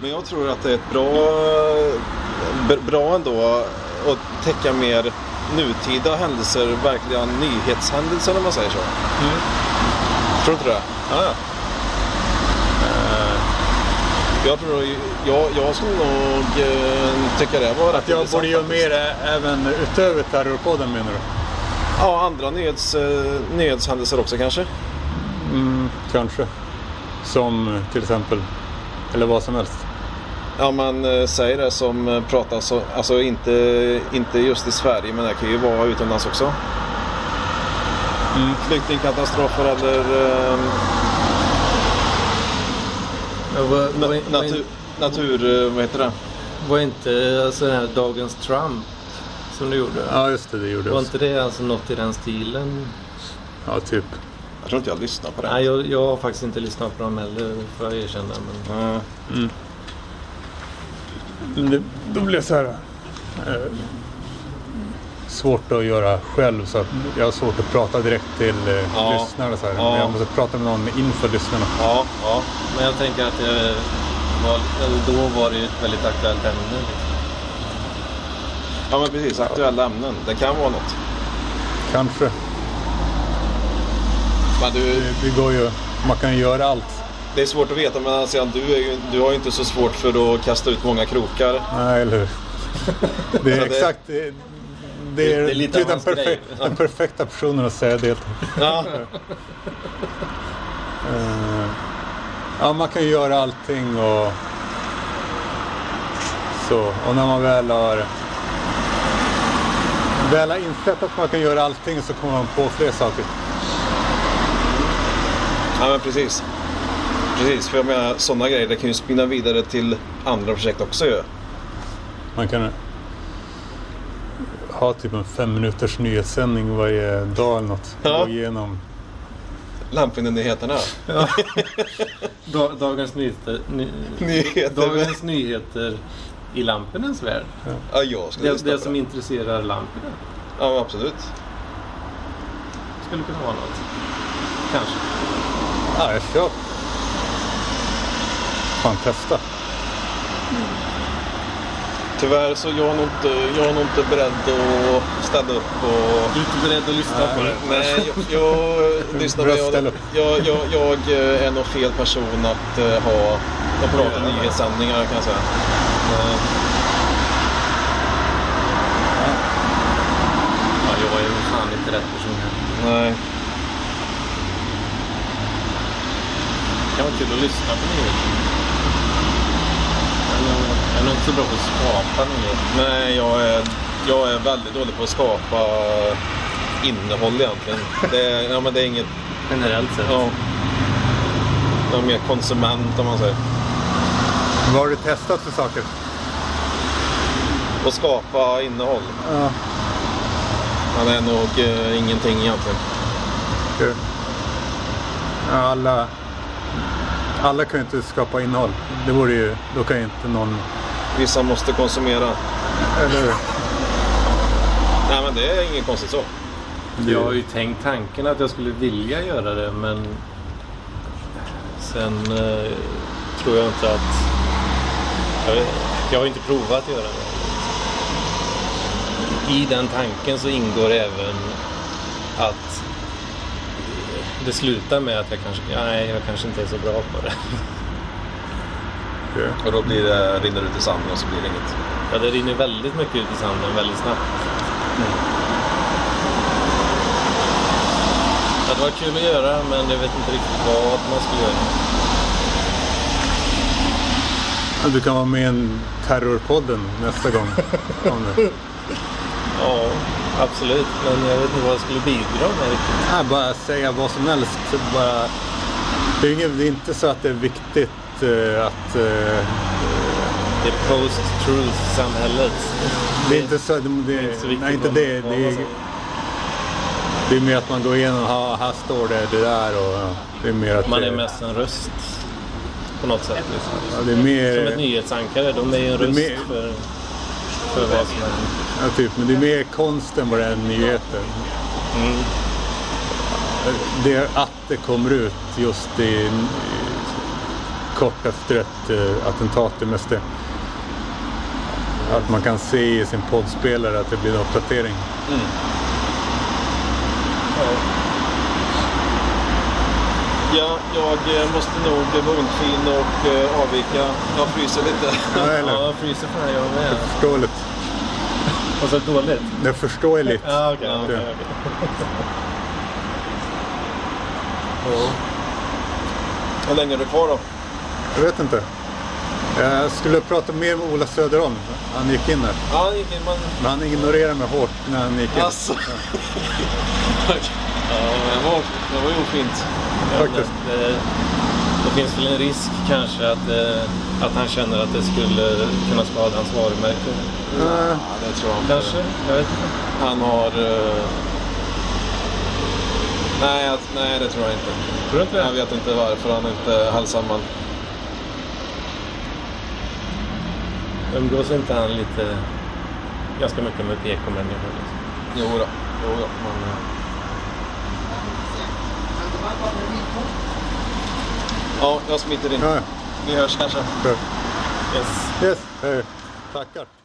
Men jag tror att det är ett bra, bra ändå att täcka mer nutida händelser, verkliga nyhetshändelser om man säger så. Tror du inte det? Ja, ja. Jag tror, jag, jag skulle nog eh, tycka det var rätt Att jag intressant borde göra mer även utöver terrorpodden menar du? Ja, andra nyhets, eh, nyhetshändelser också kanske. Mm, kanske. Som eh, till exempel, eller vad som helst. Ja, man eh, säger det som eh, pratas, o- alltså inte, inte just i Sverige, men det kan ju vara utomlands också. Mm. Flyktingkatastrofer eller eh, Ja, var, var, na- var, natur, natur, eh, vad heter det? var inte alltså den här Dagens Trump som du gjorde? Ja, just det, det gjorde Var inte det alltså något i den stilen? Ja, typ. Jag tror inte jag lyssnar på det. Nej, jag, jag har faktiskt inte lyssnat på dem heller, får jag erkänna. Men... Eh, Det, då blir det så här... Eh, svårt att göra själv så att jag har svårt att prata direkt till eh, Ja. lyssnarna. Så här. Ja. Men jag måste prata med någon inför lyssnarna. ja, ja. men jag tänker att det var, då var det ju ett väldigt aktuellt ämne. Liksom. ja, men precis. Aktuella ämnen. Det kan vara något. Kanske. Men du, Det, det går ju... Man kan göra allt. Det är svårt att veta, men alltså, du, är ju, du har ju inte så svårt för att kasta ut många krokar. Nej, eller hur? Det är exakt... Det, det är, Det är lite den, perfek, den perfekta personen att säga det. Ja, Eh, ja, man kan ju göra allting och så. Och när man väl har väl har insett att man kan göra allting så kommer man på fler saker. ja men precis. Precis, för jag menar sådana grejer det kan ju spinna vidare till andra projekt också ju. Man kan ha typ en fem minuters nyhetssändning varje dag eller något. Ja. Gå igenom. Lampvinnyheterna. Da, dagens nyheter, ny, Nyheter. dagens nyheter i lampornas värld. Ja, jag skulle Det, det som det. intresserar lamporna. Ja, absolut. Skulle kunna vara något. Kanske. Ja, jag kör. Fan, testa. Tyvärr så jag är nog inte, jag är nog inte beredd att ställa upp och... Du är inte beredd att lyssna på det? Nej, jag, jag lyssnar men jag, jag, jag, jag är nog fel person att eh, ha att prata nyhetssändningar kan jag säga. Eh, Ja, jag är ju fan inte rätt person här. Nej. Det kan vara kul att lyssna på nyheter. Jag är nog- Jag är nog inte så bra på att skapa nyheter. Nej, jag är, jag är väldigt dålig på att skapa innehåll egentligen. Det är, ja, men det är inget... Generellt sett. Ja, jag är mer konsument om man säger. Vad har du testat för saker? Och skapa innehåll. Ja. Ja, det är nog eh, ingenting egentligen. Kul. Ja, alla, alla kan ju inte skapa innehåll. Det vore ju, då kan ju inte någon... Vissa måste konsumera. Eller hur? Nej, men det är inget konstigt så. Jag har ju tänkt tanken att jag skulle vilja göra det men sen eh, tror jag inte att... Jag, vet, jag har inte provat att göra det. I den tanken så ingår även att det slutar med att jag kanske, nej, jag kanske inte är så bra på det. Kul. Och då blir det, rinner det ut i sanden och så blir det inget. Ja, det rinner väldigt mycket ut i sanden väldigt snabbt. Det hade varit kul att göra men jag vet inte riktigt vad man skulle göra. Du kan vara med i en Terrorpodden nästa gång. Ja, absolut. Men jag vet inte vad jag skulle bidra med riktigt. Nej, bara säga vad som helst. Bara... Det, är är inte så att det är viktigt eh, att... eh, Det är post-truth-samhället. det är inte så... Det, Det är det, inte så viktigt nej, inte det. vad Det är, det är mer att man går igenom, ha, här står det, det där och det är mer att... Man är mest en röst på något sätt. Liksom. Ja, det är mer... Som ett nyhetsankare. De är ju en är röst mer- för, för vad som är... Ja, typ, men det är mer konst än vad det är nyheter. Mm. Det är att det kommer ut just i, i kort efter ett eh, attentat. Det mest det. Att man kan se i sin poddspelare att det blir en uppdatering. Ja, jag eh, måste nog vara ondfin och eh, avvika. Jag fryser lite. Ja, Ja, eller? jag fryser fan jag med. Förståeligt. Och så dåligt. Det är förståeligt. Ja, okej. Ja, okej, okej. okej. Hur länge är du kvar då? Jag vet inte. Jag skulle prata mer med Ola Söderholm. Han gick in här. Ja, gick in man... Men han ignorerade mig hårt när han gick in. Alltså. ja, det var, det var ju ofint. Faktiskt. inte, Det, det finns väl en risk kanske att, eh, att han känner att det skulle kunna skada hans varumärke. Eh, Ja, det tror jag inte. Kanske, jag vet inte. Han har... eh, Nej, jag, nej, det tror jag inte. Tror du inte Jag vet inte varför han inte höll samman. Umgås inte han lite ganska mycket med PK-människor? Liksom? Jo då. Jo då. Men, eh, ja, jag smiter in. ja, Vi hörs kanske. Yes. Yes. Tackar.